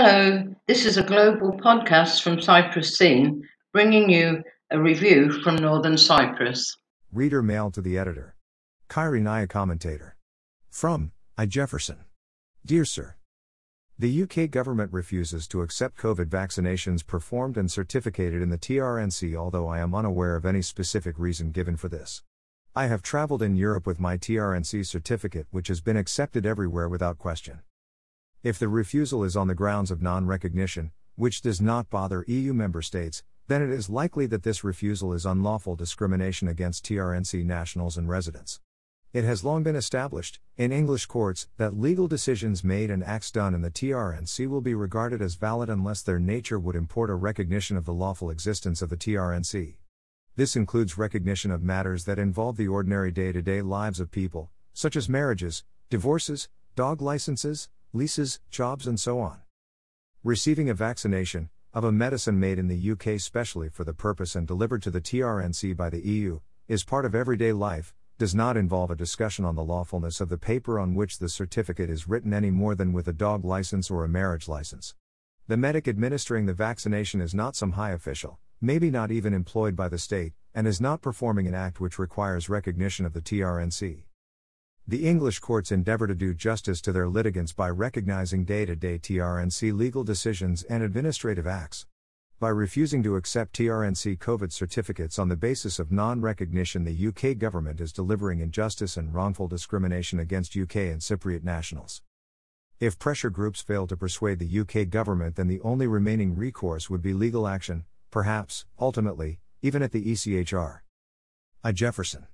Hello, this is a global podcast from Cyprus Scene, bringing you a review from Northern Cyprus. Reader mail to the editor. Kyrenia commentator. From I Jefferson. Dear Sir. The UK government refuses to accept COVID vaccinations performed and certificated in the TRNC, although I am unaware of any specific reason given for this. I have traveled in Europe with my TRNC certificate, which has been accepted everywhere without question. If the refusal is on the grounds of non recognition, which does not bother EU member states, then it is likely that this refusal is unlawful discrimination against TRNC nationals and residents. It has long been established, in English courts, that legal decisions made and acts done in the TRNC will be regarded as valid unless their nature would import a recognition of the lawful existence of the TRNC. This includes recognition of matters that involve the ordinary day to day lives of people, such as marriages, divorces, dog licenses, leases, jobs, and so on. Receiving a vaccination, of a medicine made in the UK specially for the purpose and delivered to the TRNC by the EU, is part of everyday life, does not involve a discussion on the lawfulness of the paper on which the certificate is written any more than with a dog license or a marriage license. The medic administering the vaccination is not some high official, maybe not even employed by the state, and is not performing an act which requires recognition of the TRNC. The English courts endeavor to do justice to their litigants by recognizing day to day TRNC legal decisions and administrative acts. By refusing to accept TRNC COVID certificates on the basis of non recognition, the UK government is delivering injustice and wrongful discrimination against UK and Cypriot nationals. If pressure groups fail to persuade the UK government, then the only remaining recourse would be legal action, perhaps, ultimately, even at the ECHR. I. Jefferson.